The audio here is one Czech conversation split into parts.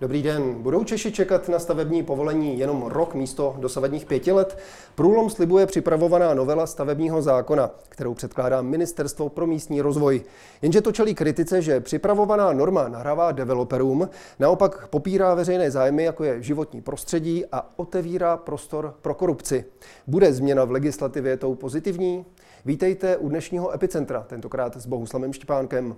Dobrý den. Budou Češi čekat na stavební povolení jenom rok místo dosavadních pěti let? Průlom slibuje připravovaná novela stavebního zákona, kterou předkládá Ministerstvo pro místní rozvoj. Jenže to čelí kritice, že připravovaná norma nahrává developerům, naopak popírá veřejné zájmy, jako je životní prostředí a otevírá prostor pro korupci. Bude změna v legislativě tou pozitivní? Vítejte u dnešního Epicentra, tentokrát s Bohuslavem Štipánkem.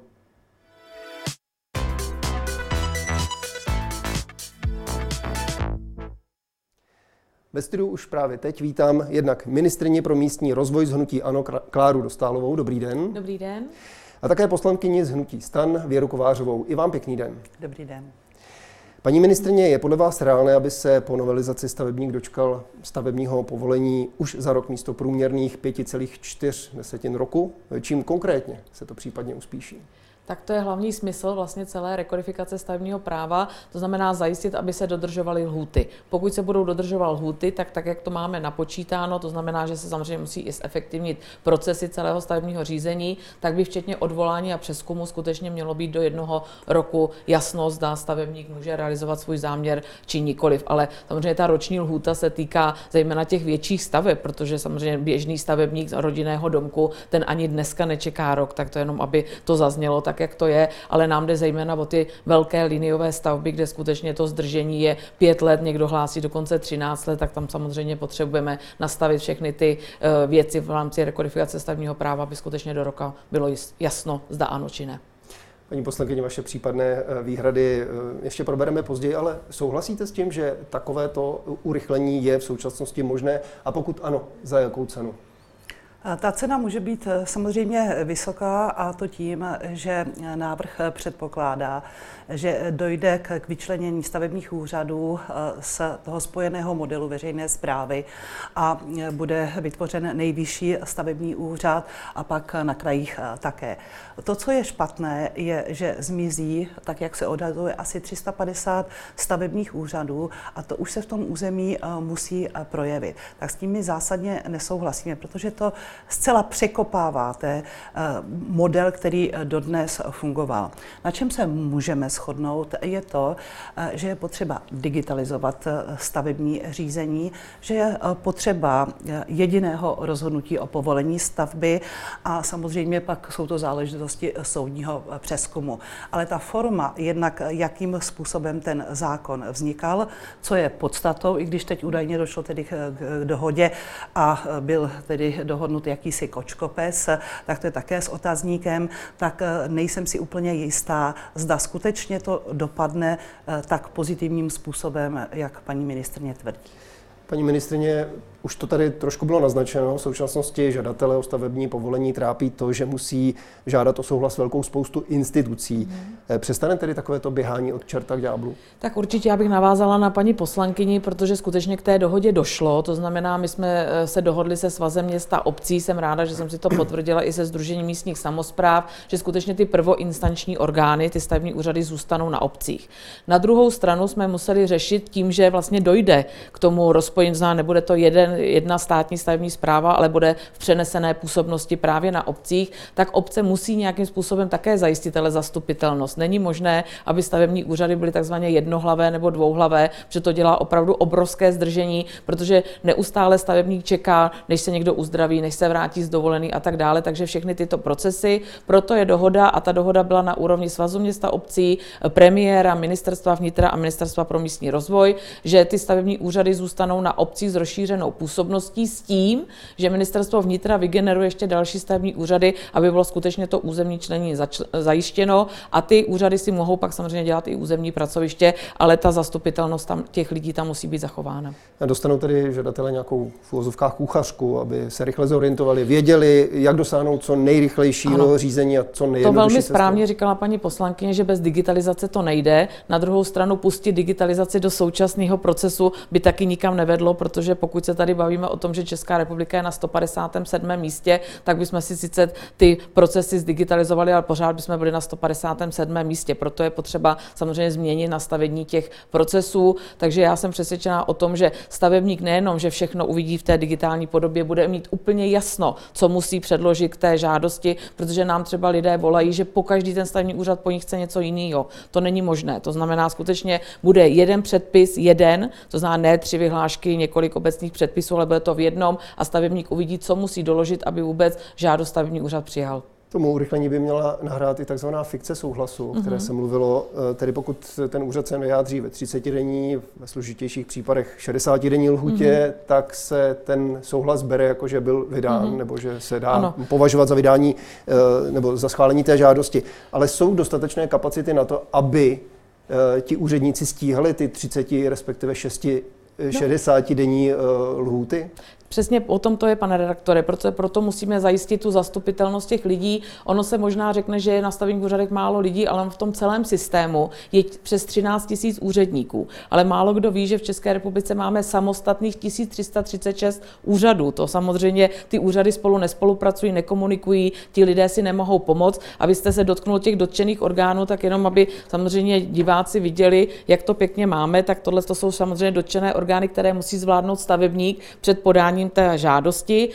Ve studiu už právě teď vítám jednak ministrině pro místní rozvoj z Hnutí Ano Kláru Dostálovou. Dobrý den. Dobrý den. A také poslankyni z Hnutí Stan Věru Kovářovou. I vám pěkný den. Dobrý den. Paní ministrině, je podle vás reálné, aby se po novelizaci stavebník dočkal stavebního povolení už za rok místo průměrných 5,4 desetin roku? Čím konkrétně se to případně uspíší? Tak to je hlavní smysl vlastně celé rekodifikace stavebního práva, to znamená zajistit, aby se dodržovaly lhuty. Pokud se budou dodržovat lhuty, tak tak, jak to máme napočítáno, to znamená, že se samozřejmě musí i zefektivnit procesy celého stavebního řízení, tak by včetně odvolání a přeskumu skutečně mělo být do jednoho roku jasno, zda stavebník může realizovat svůj záměr či nikoliv. Ale samozřejmě ta roční lhůta se týká zejména těch větších staveb, protože samozřejmě běžný stavebník z rodinného domku, ten ani dneska nečeká rok, tak to jenom, aby to zaznělo, tak jak to je, ale nám jde zejména o ty velké liniové stavby, kde skutečně to zdržení je pět let, někdo hlásí dokonce 13 let, tak tam samozřejmě potřebujeme nastavit všechny ty eh, věci v rámci rekodifikace stavního práva, aby skutečně do roka bylo jasno, zda ano či ne. Paní poslankyně, vaše případné eh, výhrady eh, ještě probereme později, ale souhlasíte s tím, že takovéto urychlení je v současnosti možné a pokud ano, za jakou cenu? Ta cena může být eh, samozřejmě vysoká a to tím, že návrh předpokládá, že dojde k vyčlenění stavebních úřadů eh, z toho spojeného modelu veřejné zprávy a eh, bude vytvořen nejvyšší stavební úřad a pak na krajích také. To, co je špatné, je, že zmizí, tak jak se odhaduje, asi 350 stavebních úřadů a to už se v tom území musí projevit. Tak s tím my zásadně nesouhlasíme, protože to zcela překopáváte eh, model, který eh, dodnes fungoval. Na čem se můžeme shodnout, je to, eh, že je potřeba digitalizovat stavební řízení, že je potřeba jediného rozhodnutí o povolení stavby a samozřejmě pak jsou to záležitosti soudního přeskumu. Ale ta forma, jednak jakým způsobem ten zákon vznikal, co je podstatou, i když teď údajně došlo tedy k dohodě a byl tedy dohodnut jakýsi kočkopes, tak to je také s otazníkem, tak eh, nejsem si úplně jistá, zda skutečně to dopadne eh, tak pozitivním způsobem, jak paní ministrně tvrdí. Paní ministrině, už to tady trošku bylo naznačeno. V současnosti žadatele o stavební povolení trápí to, že musí žádat o souhlas velkou spoustu institucí. Mm. Přestane tedy takovéto běhání od čerta k ďáblu? Tak určitě já bych navázala na paní poslankyni, protože skutečně k té dohodě došlo. To znamená, my jsme eh, se dohodli se Svazem města obcí. Jsem ráda, že jsem si to potvrdila i se Združením místních samozpráv, že skutečně ty prvoinstanční orgány, ty stavební úřady zůstanou na obcích. Na druhou stranu jsme museli řešit tím, že vlastně dojde k tomu rozpojení, nebude to jeden jeden, jedna státní stavební zpráva, ale bude v přenesené působnosti právě na obcích, tak obce musí nějakým způsobem také zajistit ale zastupitelnost. Není možné, aby stavební úřady byly takzvaně jednohlavé nebo dvouhlavé, protože to dělá opravdu obrovské zdržení, protože neustále stavebník čeká, než se někdo uzdraví, než se vrátí z dovolený a tak dále. Takže všechny tyto procesy, proto je dohoda a ta dohoda byla na úrovni Svazu města obcí, premiéra, ministerstva vnitra a ministerstva pro místní rozvoj, že ty stavební úřady zůstanou na obcí s rozšířenou působností s tím, že ministerstvo vnitra vygeneruje ještě další stavební úřady, aby bylo skutečně to územní člení zajištěno a ty úřady si mohou pak samozřejmě dělat i územní pracoviště, ale ta zastupitelnost tam, těch lidí tam musí být zachována. A dostanou tedy žadatele nějakou v úvozovkách kuchařku, aby se rychle zorientovali, věděli, jak dosáhnout co nejrychlejšího ano. řízení a co nejjednodušší To velmi správně říkala paní poslankyně, že bez digitalizace to nejde. Na druhou stranu pustit digitalizaci do současného procesu by taky nikam nevedlo protože pokud se tady bavíme o tom, že Česká republika je na 157. místě, tak bychom si sice ty procesy zdigitalizovali, ale pořád bychom byli na 157. místě. Proto je potřeba samozřejmě změnit nastavení těch procesů. Takže já jsem přesvědčená o tom, že stavebník nejenom, že všechno uvidí v té digitální podobě, bude mít úplně jasno, co musí předložit k té žádosti, protože nám třeba lidé volají, že po každý ten stavební úřad po nich chce něco jiného. To není možné. To znamená, skutečně bude jeden předpis, jeden, to znamená ne tři vyhlášky, několik obecných předpisů, ale bude to v jednom a stavebník uvidí, co musí doložit, aby vůbec žádost stavební úřad přijal. Tomu urychlení by měla nahrát i takzvaná fikce souhlasu, o které mm-hmm. se mluvilo. E, tedy pokud ten úřad se vyjádří ve 30 denní, ve složitějších případech 60 denní lhutě, mm-hmm. tak se ten souhlas bere jako, že byl vydán, mm-hmm. nebo že se dá ano. považovat za vydání e, nebo za schválení té žádosti. Ale jsou dostatečné kapacity na to, aby e, ti úředníci stíhali ty 30, respektive 6 60 denní lhůty? Přesně o tom to je, pane redaktore, proto, proto musíme zajistit tu zastupitelnost těch lidí. Ono se možná řekne, že je na stavebních úřadech málo lidí, ale v tom celém systému je přes 13 tisíc úředníků. Ale málo kdo ví, že v České republice máme samostatných 1336 úřadů. To samozřejmě ty úřady spolu nespolupracují, nekomunikují, ti lidé si nemohou pomoct. Abyste se dotknul těch dotčených orgánů, tak jenom aby samozřejmě diváci viděli, jak to pěkně máme, tak tohle to jsou samozřejmě dotčené orgány, které musí zvládnout stavebník před podáním podáním té žádosti.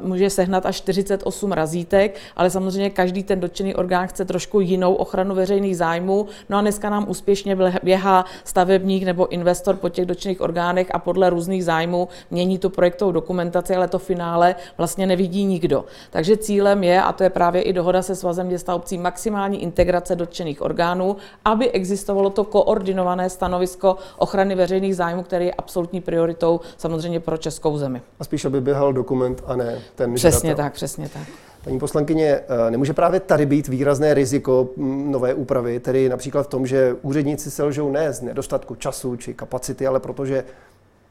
Může sehnat až 48 razítek, ale samozřejmě každý ten dotčený orgán chce trošku jinou ochranu veřejných zájmů. No a dneska nám úspěšně běhá stavebník nebo investor po těch dotčených orgánech a podle různých zájmů mění tu projektovou dokumentaci, ale to finále vlastně nevidí nikdo. Takže cílem je, a to je právě i dohoda se Svazem měst a obcí, maximální integrace dotčených orgánů, aby existovalo to koordinované stanovisko ochrany veřejných zájmů, který je absolutní prioritou samozřejmě pro českou zemi a spíš, aby běhal dokument a ne ten Přesně žadatel. tak, přesně tak. Paní poslankyně, eh, nemůže právě tady být výrazné riziko mm, nové úpravy, tedy například v tom, že úředníci selžou ne z nedostatku času či kapacity, ale protože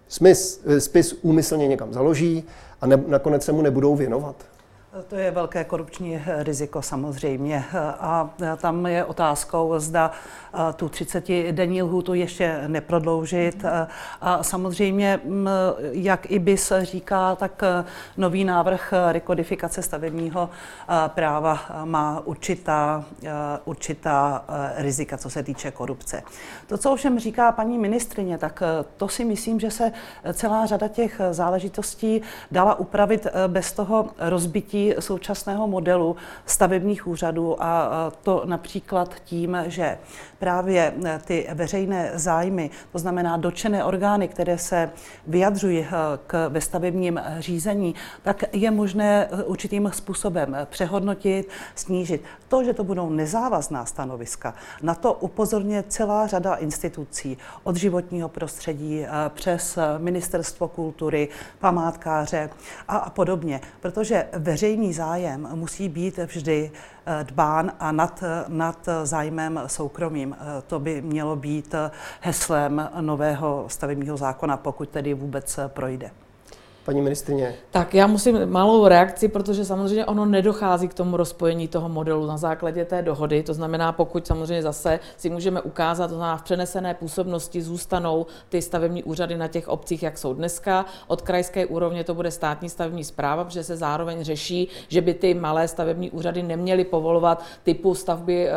smys, eh, spis úmyslně někam založí a ne, nakonec se mu nebudou věnovat? To je velké korupční riziko samozřejmě. A tam je otázkou, zda tu 30-denní lhůtu ještě neprodloužit. A samozřejmě, jak i BIS říká, tak nový návrh rekodifikace stavebního práva má určitá, určitá rizika, co se týče korupce. To, co ovšem říká paní ministrině, tak to si myslím, že se celá řada těch záležitostí dala upravit bez toho rozbití současného modelu stavebních úřadů a to například tím, že právě e, ty veřejné zájmy, to znamená dočené orgány, které se vyjadřují e, k, ve stavebním řízení, tak je možné určitým způsobem přehodnotit, snížit. To, že to budou nezávazná stanoviska, na to upozorně celá řada institucí, od životního prostředí přes Ministerstvo kultury, památkáře a podobně, protože veřejný zájem musí být vždy eh, dbán a nad, nad zájmem soukromým. To by mělo být heslem nového stavebního zákona, pokud tedy vůbec projde. Paní ministrině. Tak já musím malou reakci, protože samozřejmě ono nedochází k tomu rozpojení toho modelu na základě té dohody. To znamená, pokud samozřejmě zase si můžeme ukázat, to znamená v přenesené působnosti zůstanou ty stavební úřady na těch obcích, jak jsou dneska. Od krajské úrovně to bude státní stavební zpráva, protože se zároveň řeší, že by ty malé stavební úřady neměly povolovat typu stavby eh,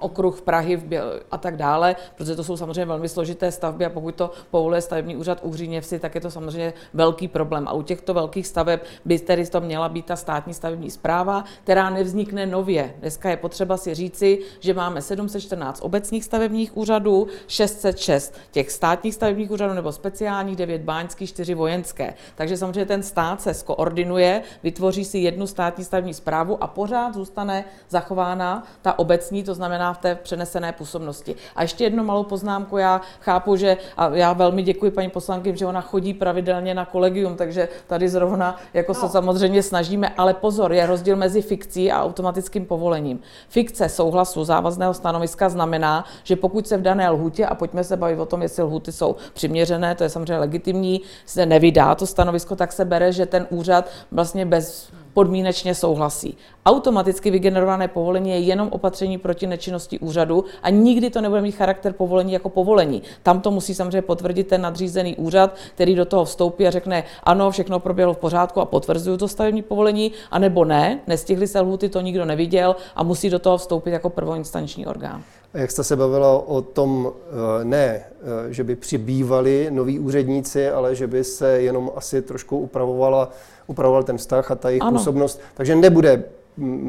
okruh Prahy a tak dále, protože to jsou samozřejmě velmi složité stavby a pokud to povoluje stavební úřad u Hříněvsi, tak je to samozřejmě velký problém A u těchto velkých staveb by tedy to měla být ta státní stavební zpráva, která nevznikne nově. Dneska je potřeba si říci, že máme 714 obecních stavebních úřadů, 606 těch státních stavebních úřadů nebo speciálních, 9 báňských, 4 vojenské. Takže samozřejmě ten stát se skoordinuje, vytvoří si jednu státní stavební zprávu a pořád zůstane zachována ta obecní, to znamená v té přenesené působnosti. A ještě jednu malou poznámku, já chápu, že a já velmi děkuji paní poslankyni, že ona chodí pravidelně na kolegium, takže takže tady zrovna jako no. se samozřejmě snažíme, ale pozor, je rozdíl mezi fikcí a automatickým povolením. Fikce souhlasu závazného stanoviska znamená, že pokud se v dané lhutě, a pojďme se bavit o tom, jestli lhuty jsou přiměřené, to je samozřejmě legitimní, se nevydá to stanovisko, tak se bere, že ten úřad vlastně bez podmínečně souhlasí. Automaticky vygenerované povolení je jenom opatření proti nečinnosti úřadu a nikdy to nebude mít charakter povolení jako povolení. Tam to musí samozřejmě potvrdit ten nadřízený úřad, který do toho vstoupí a řekne, ano, všechno proběhlo v pořádku a potvrzuju to stavební povolení, anebo ne, nestihli se lhuty, to nikdo neviděl a musí do toho vstoupit jako prvoinstanční orgán. Jak jste se bavila o tom, eh, ne, eh, že by přibývali noví úředníci, ale že by se jenom asi trošku upravovala, upravoval ten vztah a ta jejich ano. působnost. Takže nebude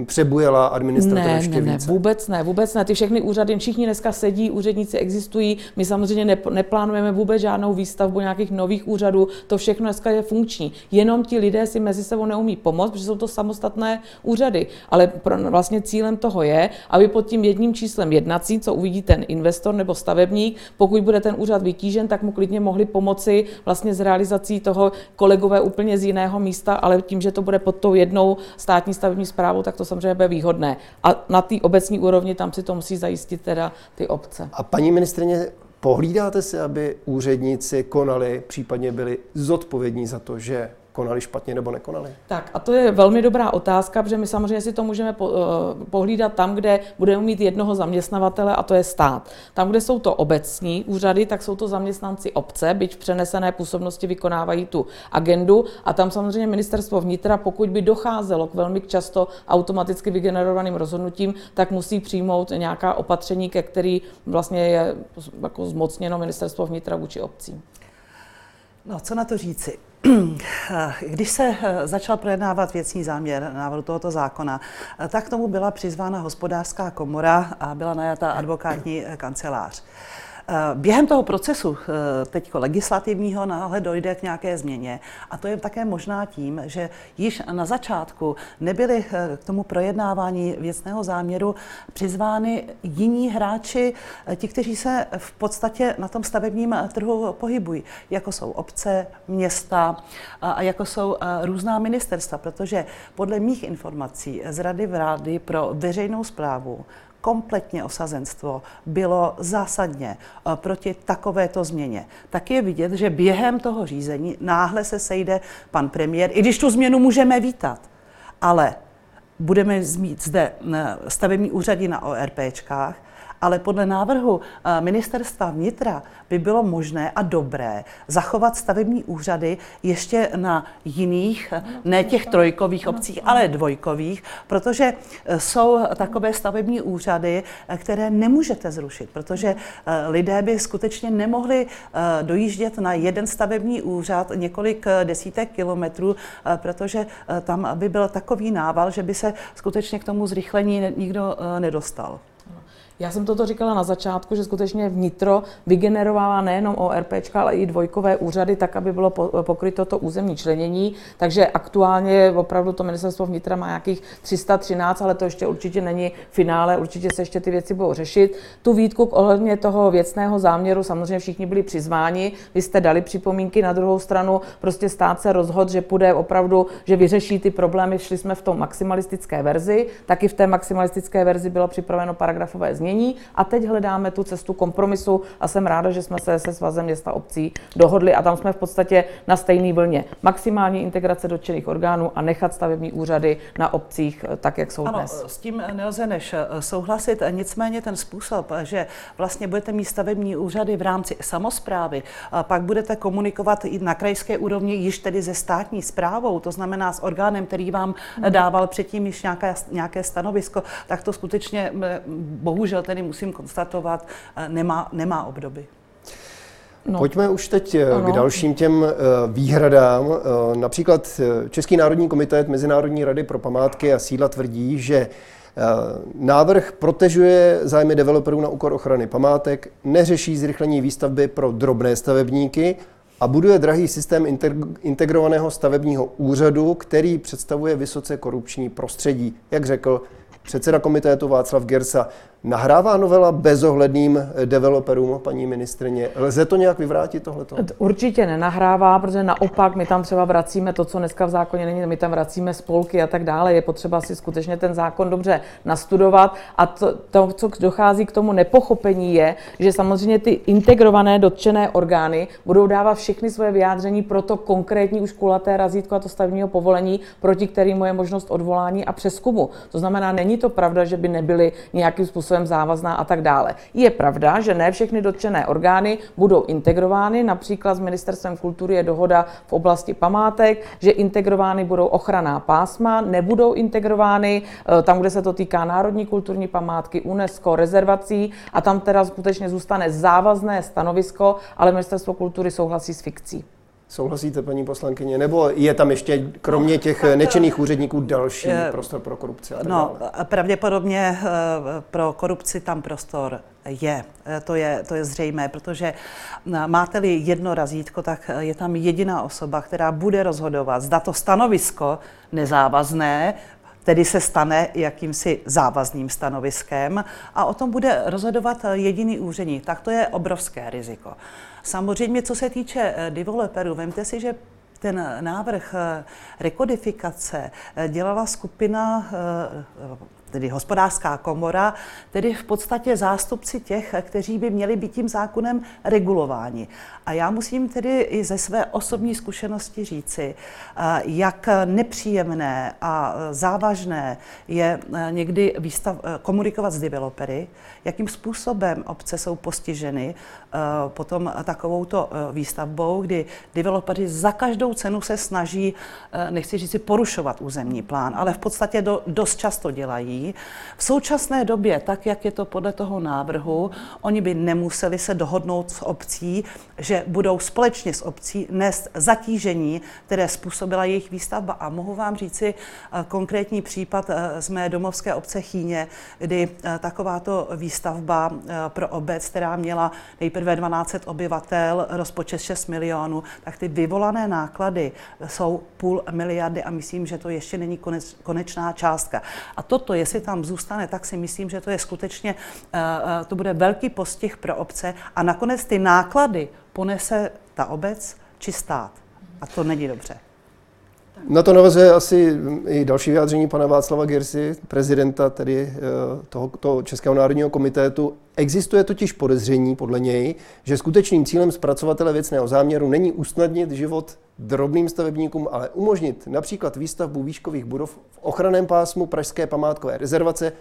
přebujela administrativa ne, ještě ne, více. Ne, vůbec ne, vůbec ne. Ty všechny úřady, všichni dneska sedí, úředníci existují. My samozřejmě ne, neplánujeme vůbec žádnou výstavbu nějakých nových úřadů. To všechno dneska je funkční. Jenom ti lidé si mezi sebou neumí pomoct, protože jsou to samostatné úřady. Ale pro, vlastně cílem toho je, aby pod tím jedním číslem jednací, co uvidí ten investor nebo stavebník, pokud bude ten úřad vytížen, tak mu klidně mohli pomoci vlastně s realizací toho kolegové úplně z jiného místa, ale tím, že to bude pod tou jednou státní stavební zprávou, zprávu, tak to samozřejmě bude výhodné. A na té obecní úrovni tam si to musí zajistit teda ty obce. A paní ministrině, pohlídáte si, aby úředníci konali, případně byli zodpovědní za to, že konali špatně nebo nekonali? Tak a to je velmi dobrá otázka, protože my samozřejmě si to můžeme po, uh, pohlídat tam, kde budeme mít jednoho zaměstnavatele a to je stát. Tam, kde jsou to obecní úřady, tak jsou to zaměstnanci obce, byť v přenesené působnosti vykonávají tu agendu a tam samozřejmě ministerstvo vnitra, pokud by docházelo k velmi často automaticky vygenerovaným rozhodnutím, tak musí přijmout nějaká opatření, ke který vlastně je jako zmocněno ministerstvo vnitra vůči obcím. No, co na to říci? Když se eh, začal projednávat věcný záměr návrhu tohoto zákona, eh, tak k tomu byla přizvána hospodářská komora a byla najata advokátní eh, kancelář. Eh, během toho procesu eh, teď legislativního náhle dojde k nějaké změně. A to je také možná tím, že již na začátku nebyli eh, k tomu projednávání věcného záměru přizvány jiní hráči, ti, kteří se v podstatě na tom stavebním trhu pohybují, jako jsou obce, města a jako jsou různá ministerstva, protože podle mých informací z Rady vlády pro veřejnou zprávu kompletně osazenstvo bylo zásadně eh, proti takovéto změně. Tak je vidět, že během toho řízení náhle se sejde pan premiér, i když tu změnu můžeme vítat, ale budeme mít zde eh, stavební úřady na ORPčkách, ale podle návrhu eh, ministerstva vnitra by bylo možné a dobré zachovat stavební úřady ještě na jiných, ne těch trojkových obcích, ale dvojkových, protože eh, jsou takové stavební úřady, eh, které nemůžete zrušit, protože lidé by skutečně nemohli dojíždět na jeden stavební úřad několik desítek kilometrů, protože tam by byl takový nával, že by se skutečně k tomu zrychlení nikdo nedostal. Já jsem toto říkala na začátku, že skutečně vnitro vygenerovává nejenom ORP, ale i dvojkové úřady, tak, aby bylo pokryto to územní členění. Takže aktuálně opravdu to ministerstvo vnitra má nějakých 313, ale to ještě určitě není finále, určitě se ještě ty věci budou řešit. Tu výtku ohledně toho věcného záměru samozřejmě všichni byli přizváni, vy jste dali připomínky na druhou stranu, prostě stát se rozhod, že půjde opravdu, že vyřeší ty problémy, šli jsme v tom maximalistické verzi, taky v té maximalistické verzi bylo připraveno paragrafové změny změní a teď hledáme tu cestu kompromisu a jsem ráda, že jsme se se svazem města obcí dohodli a tam jsme v podstatě na stejné vlně. Maximální integrace dotčených orgánů a nechat stavební úřady na obcích eh, tak, jak jsou ano, dnes. S tím nelze než eh, souhlasit. Nicméně ten způsob, že vlastně budete mít stavební úřady v rámci samozprávy, pak budete komunikovat i na krajské úrovni již tedy ze státní zprávou, to znamená s orgánem, který vám hmm. dával předtím již nějaké, nějaké stanovisko, tak to skutečně bohužel bohužel tedy musím konstatovat, eh, nemá, nemá obdoby. No. Pojďme už teď eh, ano. k dalším těm eh, výhradám. Například Český národní komitét Mezinárodní rady pro památky a sídla tvrdí, že návrh protežuje zájmy developerů na úkor ochrany památek, neřeší zrychlení výstavby pro drobné stavebníky a buduje drahý systém integrovaného stavebního úřadu, který představuje vysoce korupční prostředí, jak řekl předseda komitétu Václav Gersa. Nahrává novela bezohledným developerům, paní ministrině? Lze to nějak vyvrátit tohleto? Určitě nenahrává, protože naopak my tam třeba vracíme to, co dneska v zákoně není, my tam vracíme spolky a tak dále. Je potřeba si skutečně ten zákon dobře nastudovat. A to, to co dochází k tomu nepochopení, je, že samozřejmě ty integrované dotčené orgány budou dávat všechny svoje vyjádření pro to konkrétní už kulaté razítko a to stavního povolení, proti kterému je možnost odvolání a přeskumu. To znamená, není to pravda, že by nebyly nějakým způsobem závazná a tak dále. Je pravda, že ne všechny dotčené orgány budou integrovány, například s Ministerstvem kultury je dohoda v oblasti památek, že integrovány budou ochranná pásma, nebudou integrovány eh, tam, kde se to týká národní kulturní památky, UNESCO, rezervací a tam teda skutečně zůstane závazné stanovisko, ale Ministerstvo kultury souhlasí s fikcí. Souhlasíte, paní poslankyně? Nebo je tam ještě, kromě těch nečinných úředníků, další je, prostor pro korupci? no, dále? pravděpodobně eh, pro korupci tam prostor je. Eh, to je, to je zřejmé, protože eh, máte-li jedno razítko, tak je tam jediná osoba, která bude rozhodovat, zda to stanovisko nezávazné tedy se stane jakýmsi závazným stanoviskem a o tom bude rozhodovat jediný úředník. Tak to je obrovské riziko. Samozřejmě, co se týče eh, developerů, vemte si, že ten návrh eh, rekodifikace eh, dělala skupina tedy hospodářská komora, tedy v podstatě zástupci těch, kteří by měli být tím zákonem regulováni. A já musím tedy i ze své osobní zkušenosti říci, jak nepříjemné a závažné je někdy výstav, komunikovat s developery, jakým způsobem obce jsou postiženy potom takovouto výstavbou, kdy developery za každou cenu se snaží, nechci říct porušovat územní plán, ale v podstatě do, dost často dělají v současné době, tak jak je to podle toho návrhu, oni by nemuseli se dohodnout s obcí, že budou společně s obcí nést zatížení, které způsobila jejich výstavba. A mohu vám říci eh, konkrétní případ eh, z mé domovské obce Chíně, kdy eh, takováto výstavba pro obec, která měla nejprve 12 obyvatel, rozpočet 6 milionů, tak ty vyvolané náklady jsou půl miliardy a myslím, že to ještě není konečná částka. A toto, jestli jestli tam zůstane, tak si myslím, že to je skutečně, eh, eh, to bude velký postih pro obce a nakonec ty náklady ponese ta obec či stát. A to není dobře. Na to navazuje asi i další vyjádření pana Václava Girsy, prezidenta tedy eh, toho, toho Českého národního komitétu. Existuje totiž podezření podle něj, že skutečným cílem zpracovatele věcného záměru není usnadnit život drobným stavebníkům, ale umožnit například výstavbu výškových budov v ochraném pásmu Pražské památkové rezervace,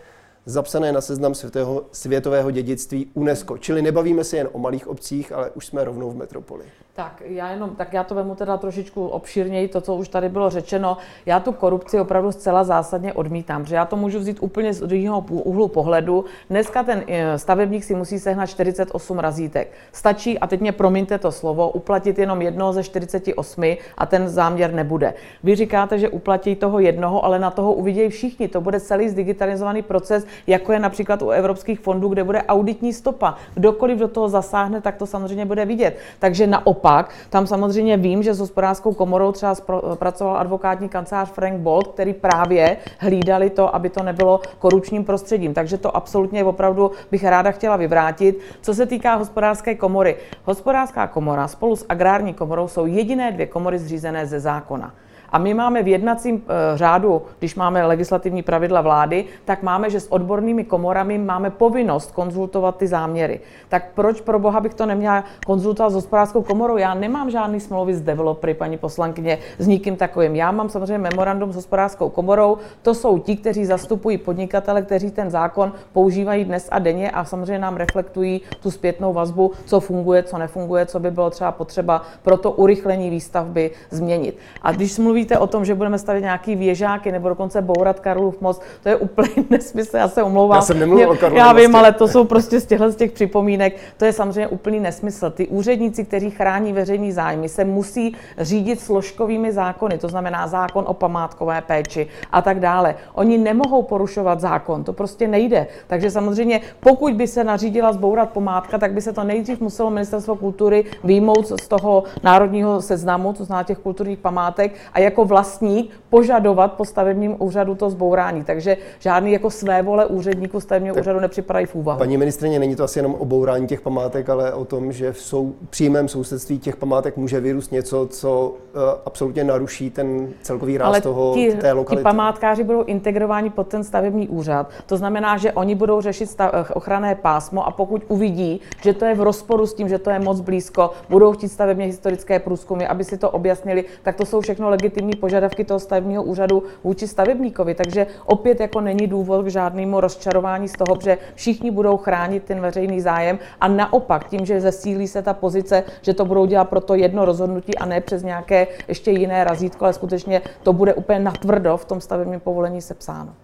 zapsané na seznam světového, světového dědictví UNESCO. Čili nebavíme se jen o malých obcích, ale už jsme rovnou v metropoli. Tak já jenom, tak já to vemu teda trošičku obšírněji, to, co už tady bylo řečeno. Já tu korupci opravdu zcela zásadně odmítám, že já to můžu vzít úplně z druhého úhlu pohledu. Dneska ten eh, stavebník si musí sehnat 48 razítek. Stačí, a teď mě promiňte to slovo, uplatit jenom jednoho ze 48 a ten záměr nebude. Vy říkáte, že uplatí toho jednoho, ale na toho uvidějí všichni. To bude celý zdigitalizovaný proces, jako je například u evropských fondů, kde bude auditní stopa. Kdokoliv do toho zasáhne, tak to samozřejmě bude vidět. Takže naopak tam samozřejmě vím, že s hospodářskou komorou třeba pracoval advokátní kancelář Frank Bolt, který právě hlídali to, aby to nebylo korupčním prostředím. Takže to absolutně opravdu bych ráda chtěla vyvrátit. Co se týká hospodářské komory, hospodářská komora spolu s agrární komorou jsou jediné dvě komory zřízené ze zákona. A my máme v jednacím eh, řádu, když máme legislativní pravidla vlády, tak máme, že s odbornými komorami máme povinnost konzultovat ty záměry. Tak proč pro boha bych to neměla konzultovat s hospodářskou komorou? Já nemám žádný smlouvy s developery, paní poslankyně, s nikým takovým. Já mám samozřejmě memorandum s hospodářskou komorou. To jsou ti, kteří zastupují podnikatele, kteří ten zákon používají dnes a denně a samozřejmě nám reflektují tu zpětnou vazbu, co funguje, co nefunguje, co by bylo třeba potřeba pro to urychlení výstavby změnit. A když mluví mluvíte o tom, že budeme stavět nějaký věžáky nebo dokonce bourat Karlův most, to je úplně nesmysl, já se omlouvám. Já jsem nemluvil o Karlově Já vím, ale to jsou prostě z těchto z těch připomínek, to je samozřejmě úplný nesmysl. Ty úředníci, kteří chrání veřejný zájmy, se musí řídit složkovými zákony, to znamená zákon o památkové péči a tak dále. Oni nemohou porušovat zákon, to prostě nejde. Takže samozřejmě, pokud by se nařídila zbourat památka, tak by se to nejdřív muselo Ministerstvo kultury výjmout z toho národního seznamu, to znamená těch kulturních památek, a jak jako vlastník požadovat po stavebním úřadu to zbourání. Takže žádný jako své vole úředníků stavebního tak úřadu nepřipadají v úvahu. Paní ministrině, není to asi jenom o bourání těch památek, ale o tom, že v sou, přímém sousedství těch památek může vyrůst něco, co uh, absolutně naruší ten celkový ráz ale toho, ti, té lokality. Ti památkáři budou integrováni pod ten stavební úřad. To znamená, že oni budou řešit stav, eh, ochranné pásmo a pokud uvidí, že to je v rozporu s tím, že to je moc blízko, budou chtít stavebně historické průzkumy, aby si to objasnili, tak to jsou všechno legitimní požadavky toho stavebního úřadu vůči stavebníkovi. Takže opět jako není důvod k žádnému rozčarování z toho, že všichni budou chránit ten veřejný zájem a naopak tím, že zesílí se ta pozice, že to budou dělat pro to jedno rozhodnutí a ne přes nějaké ještě jiné razítko, ale skutečně to bude úplně natvrdo v tom stavebním povolení sepsáno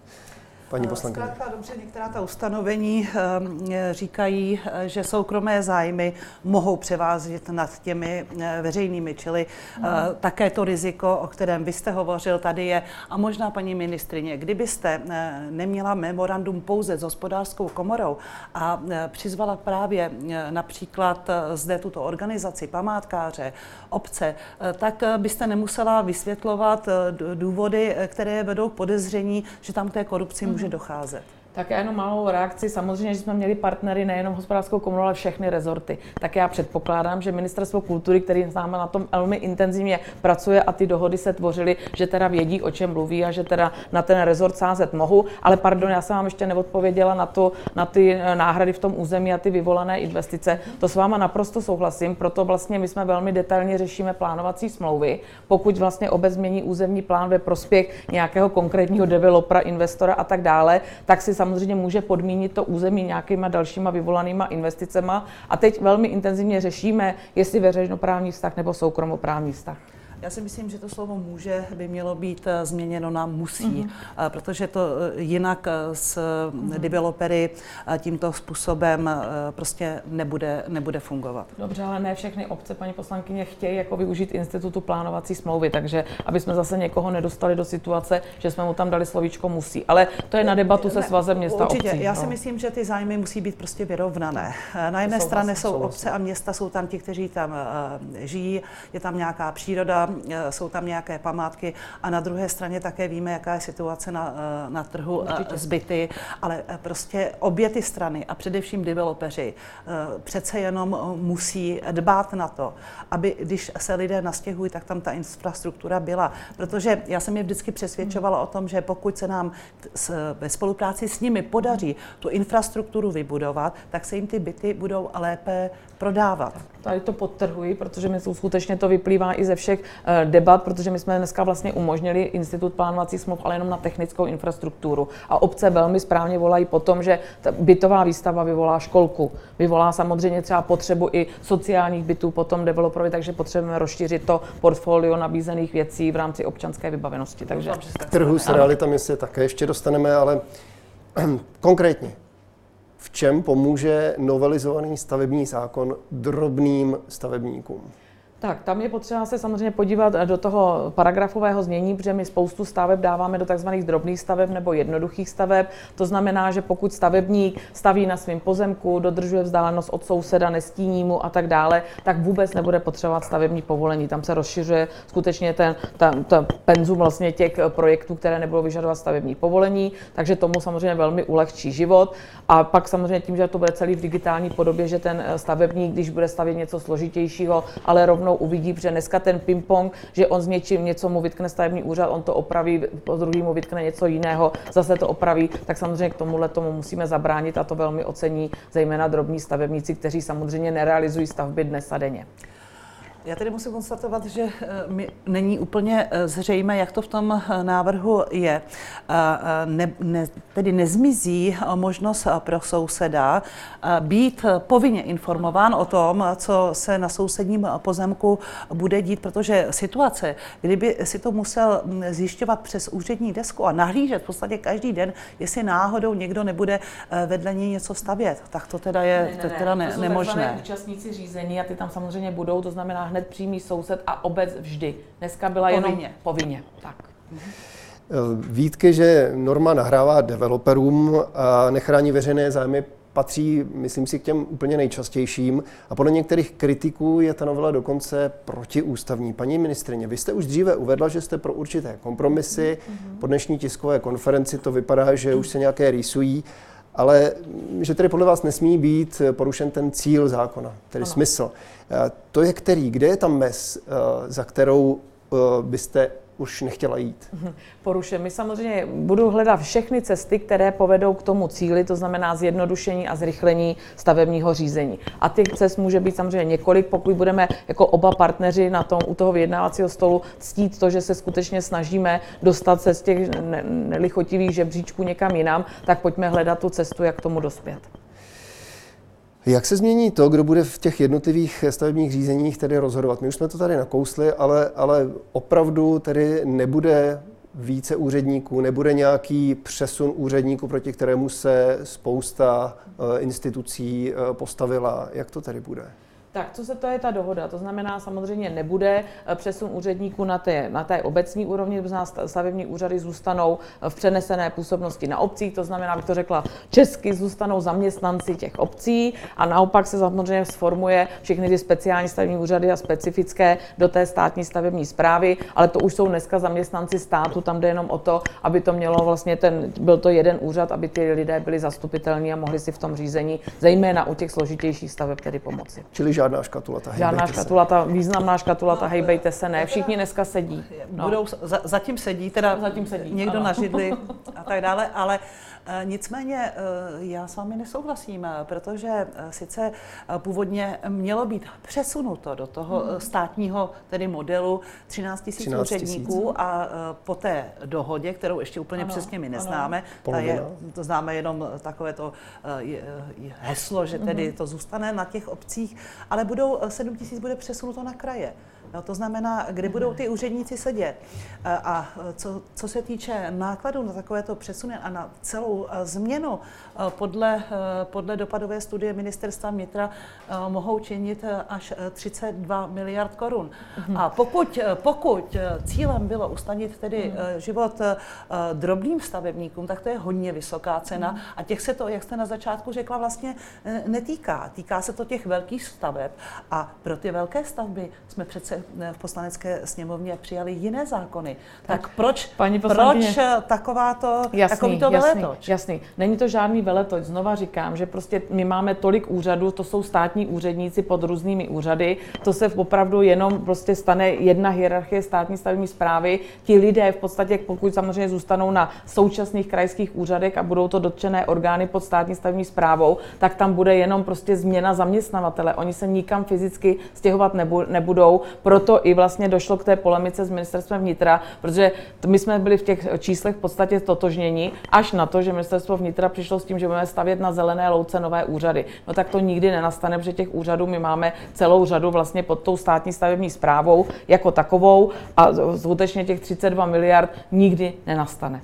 paní poslankyně? Zkrátka dobře, některá ta ustanovení ehm, říkají, že soukromé zájmy mohou převázit nad těmi eh, veřejnými, čili hmm. také to riziko, o kterém vy jste hovořil, tady je. A možná, paní ministrině, kdybyste eh, neměla memorandum pouze s hospodářskou komorou a přizvala právě například zde tuto organizaci, památkáře, obce, tak byste nemusela vysvětlovat důvody, které vedou k podezření, že tam té korupci může může docházet. Tak já jenom malou reakci. Samozřejmě, že jsme měli partnery nejenom hospodářskou komoru, ale všechny rezorty. Tak já předpokládám, že Ministerstvo kultury, který známe na tom velmi intenzivně pracuje a ty dohody se tvořily, že teda vědí, o čem mluví a že teda na ten rezort sázet mohu. Ale pardon, já jsem vám ještě neodpověděla na, to, na ty eh, náhrady v tom území a ty vyvolané investice. To s váma naprosto souhlasím, proto vlastně my jsme velmi detailně řešíme plánovací smlouvy. Pokud vlastně obec změní územní plán ve prospěch nějakého konkrétního developera, investora a tak dále, tak si samozřejmě může podmínit to území nějakýma dalšíma vyvolanýma investicema. A teď velmi intenzivně řešíme, jestli veřejnoprávní vztah nebo soukromoprávní vztah. Já si myslím, že to slovo může by mělo být eh, změněno na musí, mm-hmm. protože to eh, jinak s mm-hmm. developery tímto způsobem prostě nebude, nebude fungovat. Dobře, ale ne všechny obce, paní poslankyně, chtějí jako využít institutu plánovací smlouvy, takže aby jsme zase někoho nedostali do situace, že jsme mu tam dali slovíčko musí. Ale to je na debatu se svazem města Určitě, obcí. já si no. myslím, že ty zájmy musí být prostě vyrovnané. Na jedné straně jsou obce a města, jsou tam ti, kteří tam žijí, je tam nějaká příroda, Eh, jsou tam nějaké památky a na druhé straně také víme, jaká je situace na, eh, na trhu eh, Určitě. zbyty, ale prostě obě ty strany a především developeři přece jenom musí dbát na to, aby když se lidé nastěhují, tak tam ta infrastruktura byla. Protože já jsem je vždycky přesvědčovala o tom, že pokud se nám ve spolupráci s nimi podaří tu infrastrukturu vybudovat, tak se jim ty byty budou lépe prodávat. Tady to podtrhuji, protože mi skutečně to vyplývá i ze všech eh, debat, protože my jsme dneska vlastně umožnili institut plánovací smluv, ale jenom na technickou infrastrukturu. A obce velmi správně volají po tom, že ta bytová výstava vyvolá školku, vyvolá samozřejmě třeba potřebu i sociálních bytů potom developerovi, takže potřebujeme rozšířit to portfolio nabízených věcí v rámci občanské vybavenosti. Takže... K trhu s realitami se také ještě dostaneme, ale konkrétně, v čem pomůže novelizovaný stavební zákon drobným stavebníkům? Tak, tam je potřeba se samozřejmě podívat do toho paragrafového znění, protože my spoustu staveb dáváme do tzv. drobných staveb nebo jednoduchých staveb. To znamená, že pokud stavebník staví na svém pozemku, dodržuje vzdálenost od souseda, nestíní mu a tak dále, tak vůbec nebude potřebovat stavební povolení. Tam se rozšiřuje skutečně ten, ten, ten penzum vlastně těch projektů, které nebudou vyžadovat stavební povolení, takže tomu samozřejmě velmi ulehčí život. A pak samozřejmě tím, že to bude celý v digitální podobě, že ten stavebník, když bude stavět něco složitějšího, ale rovnou najednou uvidí, že dneska ten ping-pong, že on s něčím něco mu vytkne stavební úřad, on to opraví, po druhý mu vytkne něco jiného, zase to opraví, tak samozřejmě k tomuhle tomu musíme zabránit a to velmi ocení zejména drobní stavebníci, kteří samozřejmě nerealizují stavby dnes a denně. Já tedy musím konstatovat, že eh, mi není úplně eh, zřejmé, jak to v tom eh, návrhu je. Ne, ne, tedy nezmizí možnost pro souseda být povinně informován o tom, co se na sousedním pozemku bude dít, protože situace, kdyby si to musel hm, zjišťovat přes úřední desku a nahlížet v podstatě každý den, jestli náhodou někdo nebude vedle něj něco stavět, tak to teda je ne, ne, ne. teda ne, to nemožné. účastníci řízení a ty tam samozřejmě budou, to znamená hned přímý soused a obec vždy. Dneska byla povinně. jenom povinně. Tak. Výtky, že norma nahrává developerům a nechrání veřejné zájmy, patří, myslím si, k těm úplně nejčastějším. A podle některých kritiků je ta novela dokonce protiústavní. Paní ministrině, vy jste už dříve uvedla, že jste pro určité kompromisy. Po dnešní tiskové konferenci to vypadá, že už se nějaké rýsují ale že tedy podle vás nesmí být porušen ten cíl zákona, tedy ano. smysl. Eh, to je který? Kde je tam mez, eh, za kterou eh, byste už nechtěla jít. Poruše. My samozřejmě budu hledat všechny cesty, které povedou k tomu cíli, to znamená zjednodušení a zrychlení stavebního řízení. A těch cest může být samozřejmě několik, pokud budeme jako oba partneři na tom, u toho vyjednávacího stolu ctít to, že se skutečně snažíme dostat se z těch nelichotivých žebříčků někam jinam, tak pojďme hledat tu cestu, jak k tomu dospět. Jak se změní to, kdo bude v těch jednotlivých stavebních řízeních tedy rozhodovat? My už jsme to tady nakousli, ale, ale opravdu tedy nebude více úředníků, nebude nějaký přesun úředníků, proti kterému se spousta eh, institucí eh, postavila. Jak to tedy bude? Tak, co se to je ta dohoda? To znamená, samozřejmě nebude eh, přesun úředníků na té, na té obecní úrovni, to znamená, stavební úřady zůstanou eh, v přenesené působnosti na obcích, to znamená, abych to řekla česky, zůstanou zaměstnanci těch obcí a naopak se samozřejmě sformuje všechny ty speciální stavební úřady a specifické do té státní stavební zprávy, ale to už jsou dneska zaměstnanci státu, tam jde jenom o to, aby to mělo vlastně ten, byl to jeden úřad, aby ty lidé byli zastupitelní a mohli si v tom řízení, zejména u těch složitějších staveb tedy pomoci. Čili žádná škatulata. Žádná škatulata, se. významná škatulata, hejbejte se, ne. Všichni dneska sedí. No. Budou, za, zatím sedí, teda zatím sedí, někdo ano. na židli a tak dále, ale nicméně eh, já s vámi nesouhlasím, eh, protože sice původně mělo být přesunuto do toho hmm. státního tedy modelu 13 tisíc úředníků a po té dohodě, kterou ještě úplně ano, přesně my neznáme, ta je, to známe jenom takové to heslo, že tedy hmm. to zůstane na těch obcích, ale budou 7 tisíc bude přesunuto na kraje. No, to znamená, kde budou ty úředníci sedět. E, a co, co se týče nákladů na takovéto přesuny a na celou e, změnu, e, podle, podle dopadové studie ministerstva vnitra mohou činit až 32 miliard korun. Mhm. A pokud, pokud cílem bylo ustanit tedy mhm. život drobným stavebníkům, tak to je hodně vysoká cena mhm. a těch se to, jak jste na začátku řekla, vlastně netýká. Týká se to těch velkých staveb a pro ty velké stavby jsme přece v poslanecké sněmovně přijali jiné zákony. Tak, tak proč, paní proč takováto, jasný, takovýto jasný, veletoč? Jasný, není to žádný veletoč. Znova říkám, že prostě my máme tolik úřadů, to jsou státní úředníci pod různými úřady, to se opravdu jenom prostě stane jedna hierarchie státní stavební zprávy. Ti lidé v podstatě, pokud samozřejmě zůstanou na současných krajských úřadech a budou to dotčené orgány pod státní stavební zprávou, tak tam bude jenom prostě změna zaměstnavatele. Oni se nikam fyzicky stěhovat nebudou, proto i vlastně došlo k té polemice s ministerstvem vnitra, protože my jsme byli v těch číslech v podstatě totožnění, až na to, že ministerstvo vnitra přišlo s tím, že budeme stavět na zelené louce nové úřady. No tak to nikdy nenastane, protože těch úřadů my máme celou řadu vlastně pod tou státní stavební zprávou jako takovou a skutečně těch 32 miliard nikdy nenastane.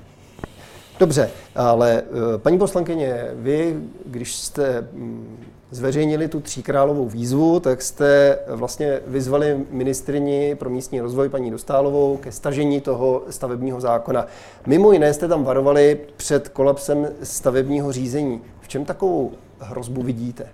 Dobře, ale eh, paní poslankyně, vy, když jste mm, zveřejnili tu tříkrálovou výzvu, tak jste vlastně vyzvali ministrini pro místní rozvoj paní Dostálovou ke stažení toho stavebního zákona. Mimo jiné jste tam varovali před kolapsem stavebního řízení. V čem takovou hrozbu vidíte?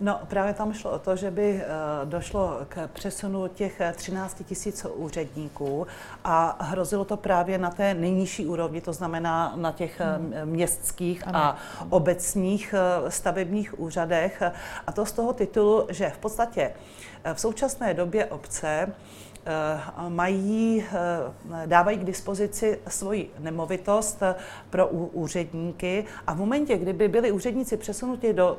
No, právě tam šlo o to, že by eh, došlo k přesunu těch 13 eh, tisíc úředníků a hrozilo to právě na té nejnižší úrovni, to znamená na těch eh, hmm. městských ano. a obecních stavebních úřadech. A to z toho titulu, že v podstatě v současné době obce mají, eh, dávají k dispozici svoji nemovitost eh, pro úředníky a v momentě, kdyby byli úředníci přesunuti do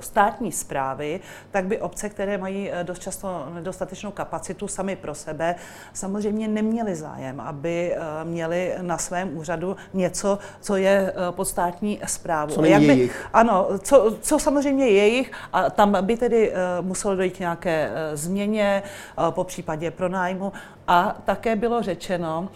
státní zprávy, tak by obce, které mají dost často nedostatečnou kapacitu sami pro sebe, samozřejmě neměli zájem, aby měli na svém úřadu něco, co je pod státní zprávu. Co jak by. Ano, co, co samozřejmě je jejich a tam by tedy muselo dojít k nějaké změně, po případě pro 場合も a také bylo řečeno,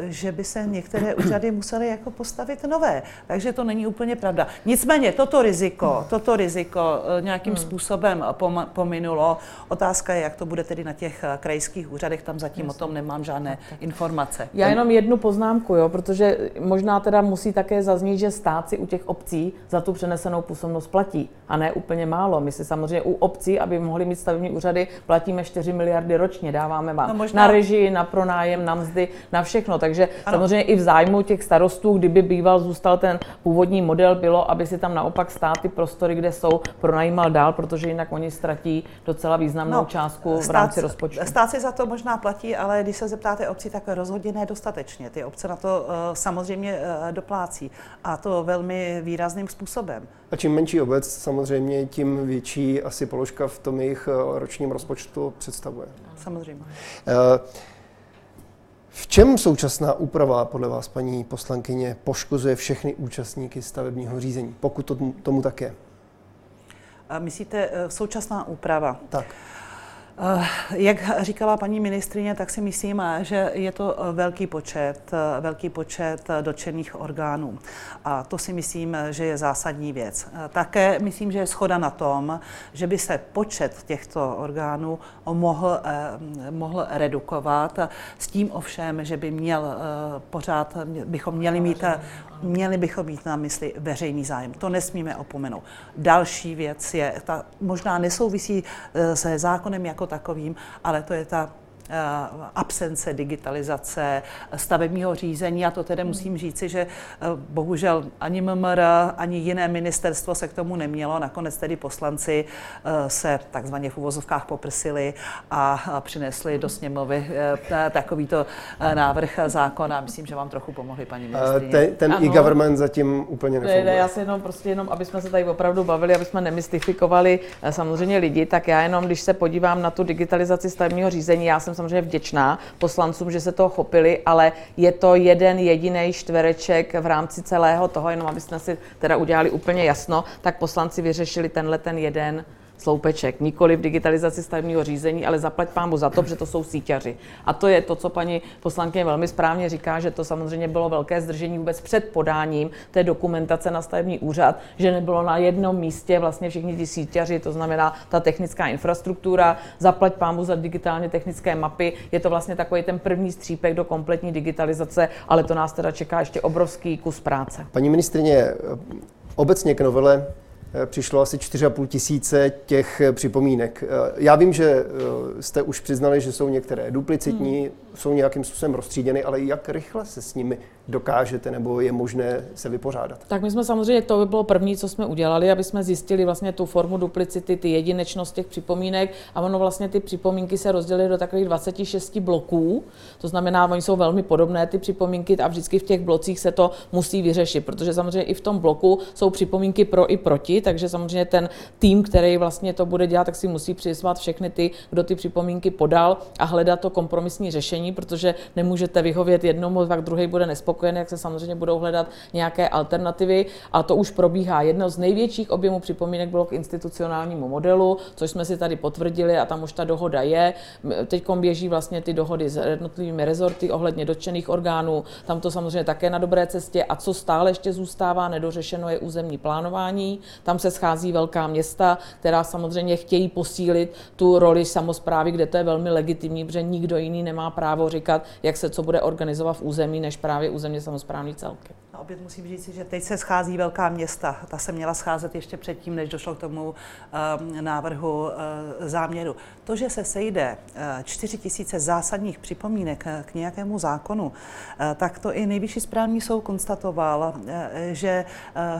že by se některé úřady musely jako postavit nové. Takže to není úplně pravda. Nicméně toto riziko, toto riziko nějakým hmm. způsobem pominulo. Otázka je, jak to bude tedy na těch krajských úřadech, tam zatím o tom nemám žádné informace. Já jenom jednu poznámku, jo, protože možná teda musí také zaznít, že stát si u těch obcí za tu přenesenou působnost platí a ne úplně málo. My si samozřejmě u obcí, aby mohli mít stavební úřady, platíme 4 miliardy ročně, dáváme vám no možná... na režii, na pronájem, na mzdy, na všechno. Takže ano. samozřejmě i v zájmu těch starostů, kdyby býval zůstal ten původní model, bylo, aby si tam naopak státy prostory, kde jsou, pronajímal dál, protože jinak oni ztratí docela významnou no, částku v stát, rámci rozpočtu. Stát si za to možná platí, ale když se zeptáte obcí, tak rozhodně nedostatečně. Ty obce na to uh, samozřejmě uh, doplácí a to velmi výrazným způsobem. A čím menší obec, samozřejmě, tím větší asi položka v tom jejich uh, ročním rozpočtu představuje. Samozřejmě. V čem současná úprava podle vás, paní poslankyně, poškozuje všechny účastníky stavebního řízení, pokud to, tomu tak je? Myslíte současná úprava? Tak. Eh, jak říkala paní ministrině, tak si myslím, že je to eh, velký počet, eh, velký počet dotčených orgánů. A to si myslím, že je zásadní věc. Také myslím, že je schoda na tom, že by se počet těchto orgánů mohl, mohl redukovat s tím ovšem, že by měl pořád, bychom měli mít měli bychom mít na mysli veřejný zájem. To nesmíme opomenout. Další věc je, ta možná nesouvisí se zákonem jako takovým, ale to je ta Eh, absence digitalizace stavebního řízení a to tedy musím říci, že eh, bohužel ani MMR, ani jiné ministerstvo se k tomu nemělo. Nakonec tedy poslanci eh, se takzvaně v uvozovkách poprsili a přinesli do sněmovy takovýto návrh zákona. Myslím, že vám trochu pomohli, paní ministrině. Ten, ten e-government zatím úplně nefunguje. Ne, já se jenom prostě jenom, aby jsme se tady opravdu bavili, aby jsme nemystifikovali samozřejmě lidi, tak já jenom, když se podívám na tu digitalizaci stavebního řízení, já jsem samozřejmě vděčná poslancům, že se toho chopili, ale je to jeden jediný čtvereček v rámci celého toho, jenom abyste si teda udělali úplně jasno, tak poslanci vyřešili tenhle ten jeden sloupeček. Nikoli v digitalizaci stavebního řízení, ale zaplať pámu za to, že to jsou síťaři. A to je to, co paní poslankyně velmi správně říká, že to samozřejmě bylo velké zdržení vůbec před podáním té dokumentace na stavební úřad, že nebylo na jednom místě vlastně všichni ty síťaři, to znamená ta technická infrastruktura, zaplať pámu za digitálně technické mapy. Je to vlastně takový ten první střípek do kompletní digitalizace, ale to nás teda čeká ještě obrovský kus práce. Paní ministrině, obecně k novele přišlo asi 4,5 tisíce těch eh, připomínek. Eh, já vím, že jste už přiznali, že jsou některé duplicitní, hmm. jsou nějakým způsobem rozstříděny, ale jak rychle se s nimi dokážete nebo je možné se vypořádat? Tak my jsme samozřejmě, to by bylo první, co jsme udělali, aby jsme zjistili vlastně tu formu duplicity, ty jedinečnost těch připomínek. A ono vlastně ty připomínky se rozdělily do takových 26 bloků, to znamená, oni jsou velmi podobné ty připomínky a vždycky v těch blocích se to musí vyřešit, protože samozřejmě i v tom bloku jsou připomínky pro i proti, takže samozřejmě ten tým, který vlastně to bude dělat, tak si musí přizvat všechny ty, kdo ty připomínky podal a hledat to kompromisní řešení, protože nemůžete vyhovět jednomu, pak druhý bude nespokojený, jak se samozřejmě budou hledat nějaké alternativy a to už probíhá. Jedno z největších objemů připomínek bylo k institucionálnímu modelu, což jsme si tady potvrdili a tam už ta dohoda je. Teď běží vlastně ty dohody s jednotlivými rezorty ohledně dotčených orgánů, tam to samozřejmě také na dobré cestě a co stále ještě zůstává nedořešeno je územní plánování. Tam se schází velká města, která samozřejmě chtějí posílit tu roli samozprávy, kde to je velmi legitimní, protože nikdo jiný nemá právo říkat, jak se co bude organizovat v území, než právě územně samozprávní celky. A opět musím říct, že teď se schází velká města. Ta se měla scházet ještě předtím, než došlo k tomu um, návrhu uh, záměru. To, že se sejde uh, 4 tisíce zásadních připomínek uh, k nějakému zákonu, tak to i nejvyšší správní soud konstatoval, že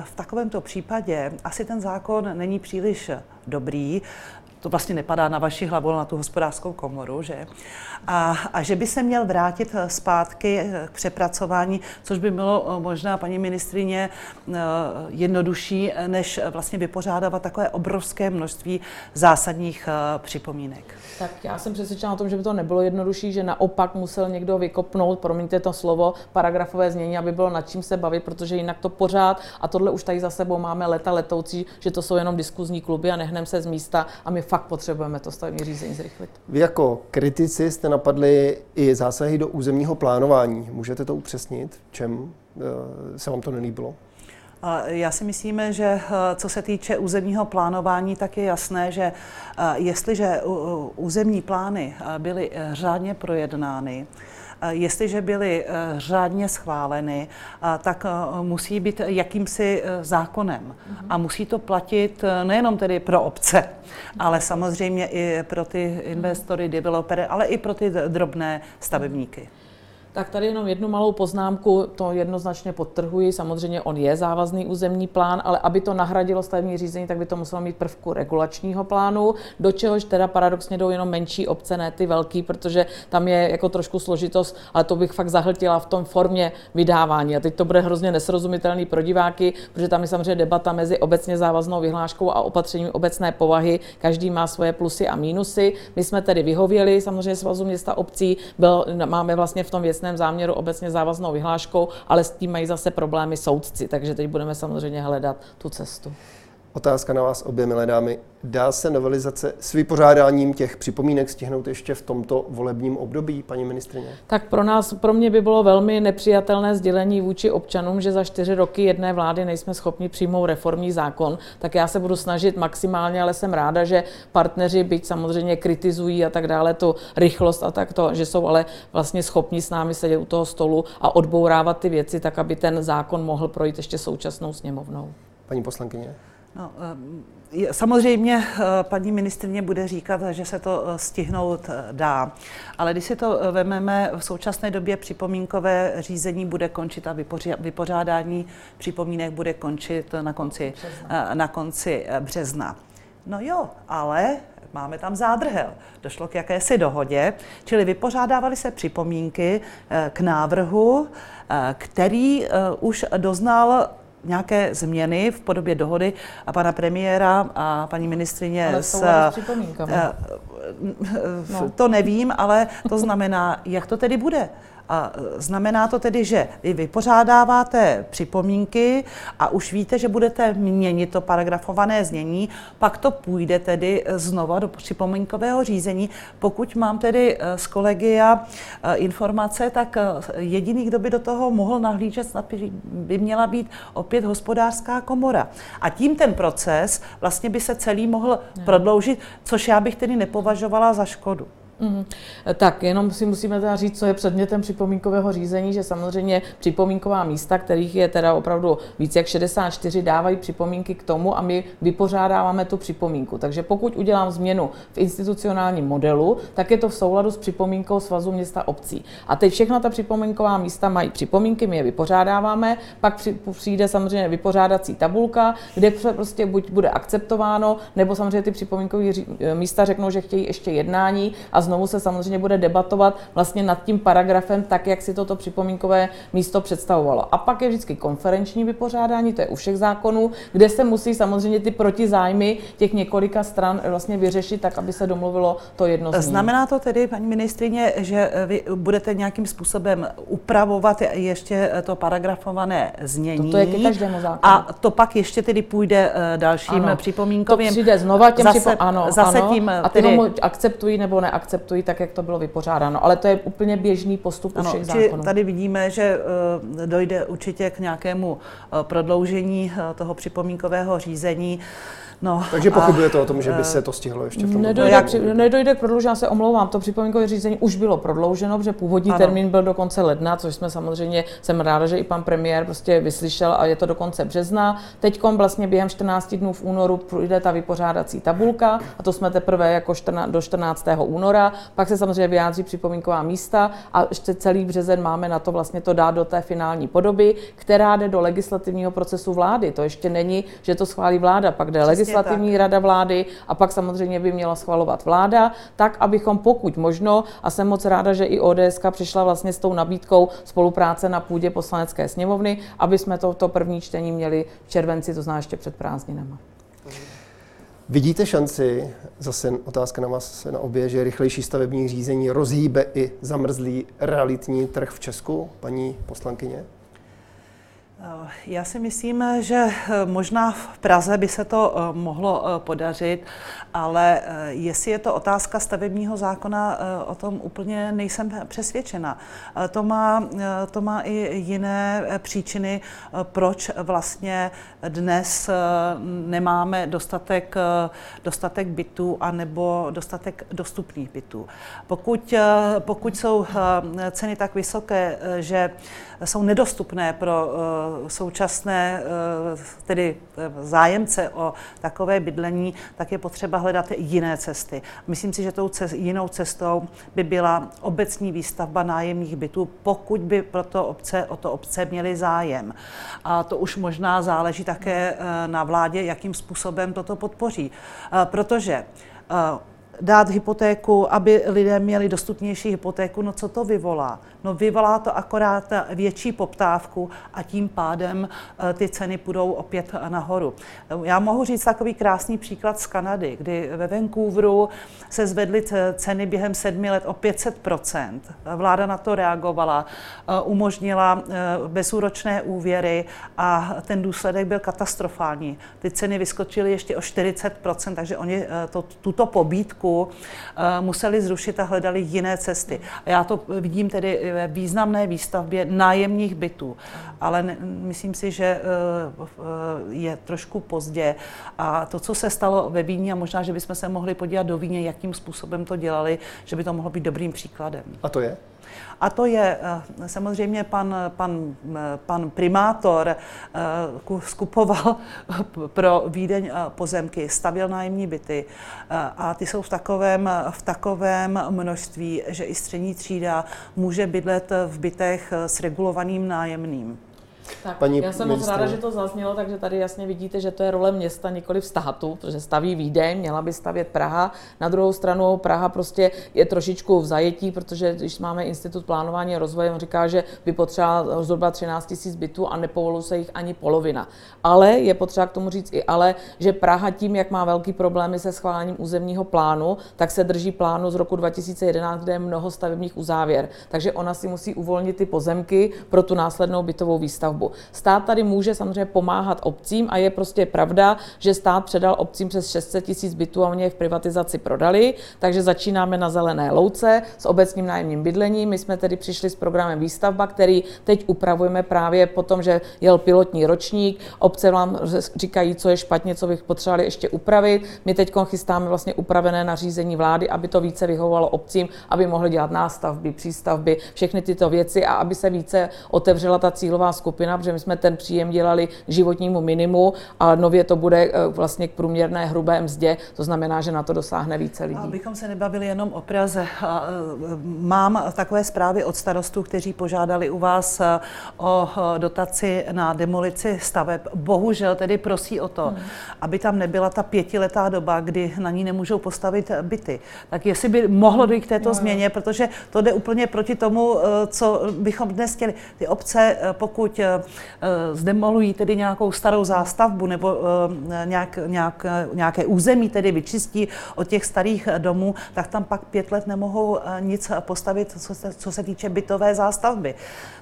v takovémto případě asi ten zákon není příliš dobrý to vlastně nepadá na vaši hlavu, na tu hospodářskou komoru, že? A, a že by se měl vrátit eh, zpátky eh, k přepracování, což by bylo eh, možná, paní ministrině, jednodušší, než vlastně vypořádávat takové obrovské množství zásadních připomínek. Tak já jsem přesvědčena o tom, že by to nebylo jednodušší, že naopak musel někdo vykopnout, promiňte to slovo, paragrafové znění, aby bylo nad čím se bavit, protože jinak to pořád, a tohle už tady za sebou máme leta letoucí, že to jsou jenom diskuzní kluby a nehneme se z místa a my fakt potřebujeme to stavební řízení zrychlit. Vy jako kritici jste napadli i zásahy do územního plánování. Můžete to upřesnit? Čem eh, se vám to nelíbilo? Já si myslím, že eh, co se týče územního plánování, tak je jasné, že eh, jestliže územní plány byly řádně projednány, jestliže byly řádně schváleny, tak musí být jakýmsi zákonem. A musí to platit nejenom tedy pro obce, ale samozřejmě i pro ty investory, developery, ale i pro ty drobné stavebníky. Tak tady jenom jednu malou poznámku, to jednoznačně podtrhuji. Samozřejmě on je závazný územní plán, ale aby to nahradilo stavební řízení, tak by to muselo mít prvku regulačního plánu, do čehož teda paradoxně jdou jenom menší obce, ne ty velký, protože tam je jako trošku složitost, ale to bych fakt zahltila v tom formě vydávání. A teď to bude hrozně nesrozumitelný pro diváky, protože tam je samozřejmě debata mezi obecně závaznou vyhláškou a opatřením obecné povahy. Každý má svoje plusy a mínusy. My jsme tedy vyhověli samozřejmě svazu města obcí, byl, máme vlastně v tom věcném věcném záměru obecně závaznou vyhláškou, ale s tím mají zase problémy soudci, takže teď budeme samozřejmě hledat tu cestu. Otázka na vás obě, milé dámy. Dá se novelizace s vypořádáním těch připomínek stihnout ještě v tomto volebním období, paní ministrině? Tak pro nás, pro mě by bylo velmi nepřijatelné sdělení vůči občanům, že za čtyři roky jedné vlády nejsme schopni přijmout reformní zákon. Tak já se budu snažit maximálně, ale jsem ráda, že partneři, byť samozřejmě kritizují a tak dále, tu rychlost a tak to, že jsou ale vlastně schopni s námi sedět u toho stolu a odbourávat ty věci tak, aby ten zákon mohl projít ještě současnou sněmovnou. Paní poslankyně. No, eh, samozřejmě eh, paní ministrině bude říkat, že se to eh, stihnout dá, ale když si to vememe, v současné době připomínkové řízení bude končit a vypořádání připomínek bude končit na konci, na konci března. No jo, ale máme tam zádrhel. Došlo k jakési dohodě, čili vypořádávaly se připomínky k návrhu, který už doznal nějaké změny v podobě dohody a pana premiéra a paní ministrině ale s, s uh, no. To nevím, ale to znamená, jak to tedy bude. A znamená to tedy, že vy vypořádáváte připomínky a už víte, že budete měnit to paragrafované znění, pak to půjde tedy znova do připomínkového řízení. Pokud mám tedy z kolegia informace, tak jediný, kdo by do toho mohl nahlížet, by měla být opět hospodářská komora. A tím ten proces vlastně by se celý mohl prodloužit, což já bych tedy nepovažovala za škodu. Mm, tak jenom si musíme teda říct, co je předmětem připomínkového řízení, že samozřejmě připomínková místa, kterých je teda opravdu víc jak 64, dávají připomínky k tomu a my vypořádáváme tu připomínku. Takže pokud udělám změnu v institucionálním modelu, tak je to v souladu s připomínkou Svazu města obcí. A teď všechna ta připomínková místa mají připomínky, my je vypořádáváme, pak přijde samozřejmě vypořádací tabulka, kde prostě buď bude akceptováno, nebo samozřejmě ty připomínkové místa řeknou, že chtějí ještě jednání a znovu se samozřejmě bude debatovat vlastně nad tím paragrafem, tak jak si toto připomínkové místo představovalo. A pak je vždycky konferenční vypořádání, to je u všech zákonů, kde se musí samozřejmě ty protizájmy těch několika stran vlastně vyřešit, tak aby se domluvilo to jedno Znamená to tedy, paní ministrině, že vy budete nějakým způsobem upravovat ještě to paragrafované znění. To je ke každému zákonu. A to pak ještě tedy půjde eh, dalším ano, připomínkovým. To přijde znova těm zase, připom... ano, zase ano, tím a ty tedy... akceptují nebo neakceptují akceptují tak, jak to bylo vypořádáno. Ale to je úplně běžný postup u všech zákonů. Tady vidíme, že eh, dojde určitě k nějakému eh, prodloužení eh, toho připomínkového řízení. No, Takže pochybujete a, o tom, že by se to stihlo ještě v tom nedojde, jak... při, nedojde k prodloužení, já se omlouvám, to připomínkové řízení už bylo prodlouženo, protože původní ano. termín byl do konce ledna, což jsme samozřejmě, jsem ráda, že i pan premiér prostě vyslyšel a je to do konce března. Teď vlastně během 14 dnů v únoru půjde ta vypořádací tabulka a to jsme teprve jako 14, do 14. února. Pak se samozřejmě vyjádří připomínková místa a ještě celý březen máme na to vlastně to dát do té finální podoby, která jde do legislativního procesu vlády. To ještě není, že to schválí vláda, pak jde legislativní legislativní tak. rada vlády a pak samozřejmě by měla schvalovat vláda, tak abychom pokud možno, a jsem moc ráda, že i ODS přišla vlastně s tou nabídkou spolupráce na půdě poslanecké sněmovny, aby jsme to, to první čtení měli v červenci, to znamená ještě před prázdninama. Vidíte šanci, zase otázka na vás na obě, že rychlejší stavební řízení rozhýbe i zamrzlý realitní trh v Česku, paní poslankyně? Eh, já si myslím, že eh, možná v Praze by se to eh, mohlo podařit, ale jestli je to otázka stavebního zákona, o tom úplně nejsem přesvědčena. To má, to má i jiné příčiny, proč vlastně dnes nemáme dostatek, dostatek bytů anebo dostatek dostupných bytů. Pokud, pokud jsou ceny tak vysoké, že jsou nedostupné pro současné eh, tedy eh, zájemce o takové bydlení, tak je potřeba hledat jiné cesty. Myslím si, že tou cest, jinou cestou by byla obecní výstavba nájemních bytů, pokud by pro to obce, o to obce měly zájem. A to už možná záleží také eh, na vládě, jakým způsobem toto podpoří. Protože dát hypotéku, aby lidé měli dostupnější hypotéku, no co to vyvolá? No vyvolá to akorát větší poptávku a tím pádem eh, ty ceny půjdou opět nahoru. Já mohu říct takový krásný příklad z Kanady, kdy ve Vancouveru se zvedly ceny během sedmi let o 500% Vláda na to reagovala, eh, umožnila eh, bezúročné úvěry a ten důsledek byl katastrofální. Ty ceny vyskočily ještě o 40% takže oni to, tuto pobídku museli zrušit a hledali jiné cesty. A já to vidím tedy ve významné výstavbě nájemních bytů. Ale ne, myslím si, že eh, eh, je trošku pozdě. A to, co se stalo ve Víně, a možná, že bychom se mohli podívat do Víně, jakým způsobem to dělali, že by to mohlo být dobrým příkladem. A to je? A to je eh, samozřejmě pan, pan, pan primátor skupoval pro Vídeň pozemky, stavěl nájemní byty a ty jsou v takovém, v takovém množství, že i střední třída může bydlet v bytech s regulovaným nájemným. Tak, Paní já jsem moc ráda, že to zaznělo, takže tady jasně vidíte, že to je role města, nikoli v státu, protože staví Vídeň, měla by stavět Praha. Na druhou stranu Praha prostě je trošičku v zajetí, protože když máme Institut plánování a rozvoje, on říká, že by potřeba zhruba 13 000 bytů a nepovoluje se jich ani polovina. Ale je potřeba k tomu říct i ale, že Praha tím, jak má velký problémy se schválením územního plánu, tak se drží plánu z roku 2011, kde je mnoho stavebních uzávěr. Takže ona si musí uvolnit ty pozemky pro tu následnou bytovou výstavbu stavbu. Stát tady může samozřejmě pomáhat obcím a je prostě pravda, že stát předal obcím přes 600 tisíc bytů a oni je v privatizaci prodali, takže začínáme na zelené louce s obecním nájemním bydlením. My jsme tedy přišli s programem Výstavba, který teď upravujeme právě po tom, že jel pilotní ročník. Obce vám říkají, co je špatně, co bych potřebovali ještě upravit. My teď chystáme vlastně upravené nařízení vlády, aby to více vyhovovalo obcím, aby mohli dělat nástavby, přístavby, všechny tyto věci a aby se více otevřela ta cílová skupina skupina, protože my jsme ten příjem dělali životnímu minimu a nově to bude eh, vlastně k průměrné hrubé mzdě, to znamená, že na to dosáhne více lidí. Abychom se nebavili jenom o Praze. Eh, mám takové zprávy od starostů, kteří požádali u vás eh, o dotaci na demolici staveb. Bohužel tedy prosí o to, hmm. aby tam nebyla ta pětiletá doba, kdy na ní nemůžou postavit byty. Tak jestli by mohlo dojít k této no, změně, protože to jde úplně proti tomu, co bychom dnes chtěli. Ty obce, pokud zdemolují tedy nějakou starou zástavbu nebo eh, nějak, nějak, nějaké území tedy vyčistí od těch starých domů, tak tam pak pět let nemohou eh, nic postavit, co se, co se týče bytové zástavby.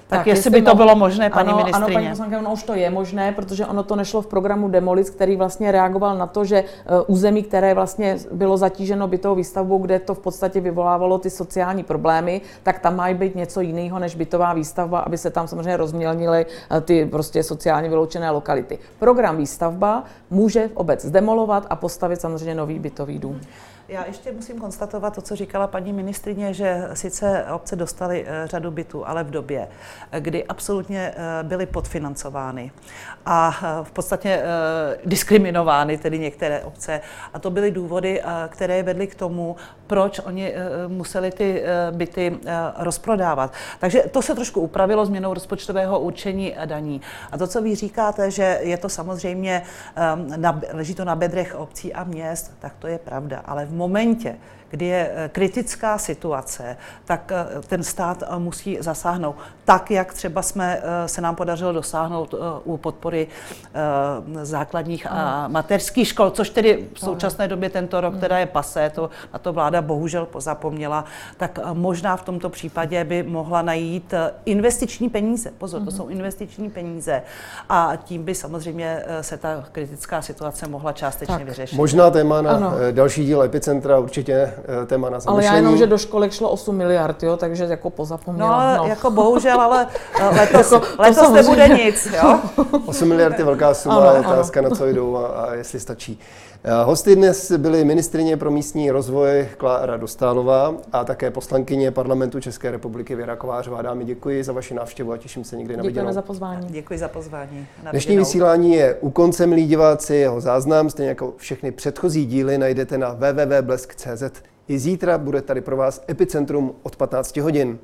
Tak, tak jestli by to bylo možné, paní ano, ministrině. Ano, paní poslankyně, ono už to je možné, protože ono to nešlo v programu Demolic, který vlastně reagoval na to, že území, které vlastně bylo zatíženo bytovou výstavbou, kde to v podstatě vyvolávalo ty sociální problémy, tak tam má být něco jiného než bytová výstavba, aby se tam samozřejmě rozmělnily ty prostě sociálně vyloučené lokality. Program výstavba může obec zdemolovat a postavit samozřejmě nový bytový dům. Já ještě musím konstatovat to, co říkala paní ministrině, že sice obce dostaly eh, řadu bytů, ale v době, kdy absolutně eh, byly podfinancovány a eh, v podstatě diskriminovány tedy některé obce. A to byly důvody, které vedly k tomu, proč oni museli ty byty rozprodávat. Takže to se trošku upravilo změnou rozpočtového určení daní. A to, co vy říkáte, že je to samozřejmě, leží to na bedrech obcí a měst, tak to je pravda. Ale v momentě, kdy je eh, kritická situace, tak eh, ten stát musí zasáhnout. Tak, jak třeba jsme, se nám podařilo dosáhnout u podpory základních a mateřských škol, což tedy v současné době tento rok teda je pasé, to, a to vláda bohužel pozapomněla, tak možná v tomto případě by mohla najít investiční peníze. Pozor, to mhm. jsou investiční peníze. A tím by samozřejmě se ta kritická situace mohla částečně tak. vyřešit. Možná téma na ano. Eh, další díl Epicentra, určitě eh, téma na zamyšlení. Ale já jenom, že do školek šlo 8 miliard, jo, takže jako pozapomněla. No, no. jako bohužel, ale eh, letos, jako, letos nebude nic, jo. 8 miliard je velká suma, ano, je otázka, ano. na co jdou a, a jestli stačí. Hosty dnes byly ministrině pro místní rozvoj Klára Dostálová a také poslankyně parlamentu České republiky Věra Kovářová. Dámy, děkuji za vaši návštěvu a těším se někdy na viděnou. Děkujeme za pozvání. Děkuji za pozvání. Dnešní vysílání je u konce, milí diváci. Jeho záznam, stejně jako všechny předchozí díly, najdete na www.blesk.cz. I zítra bude tady pro vás Epicentrum od 15 hodin.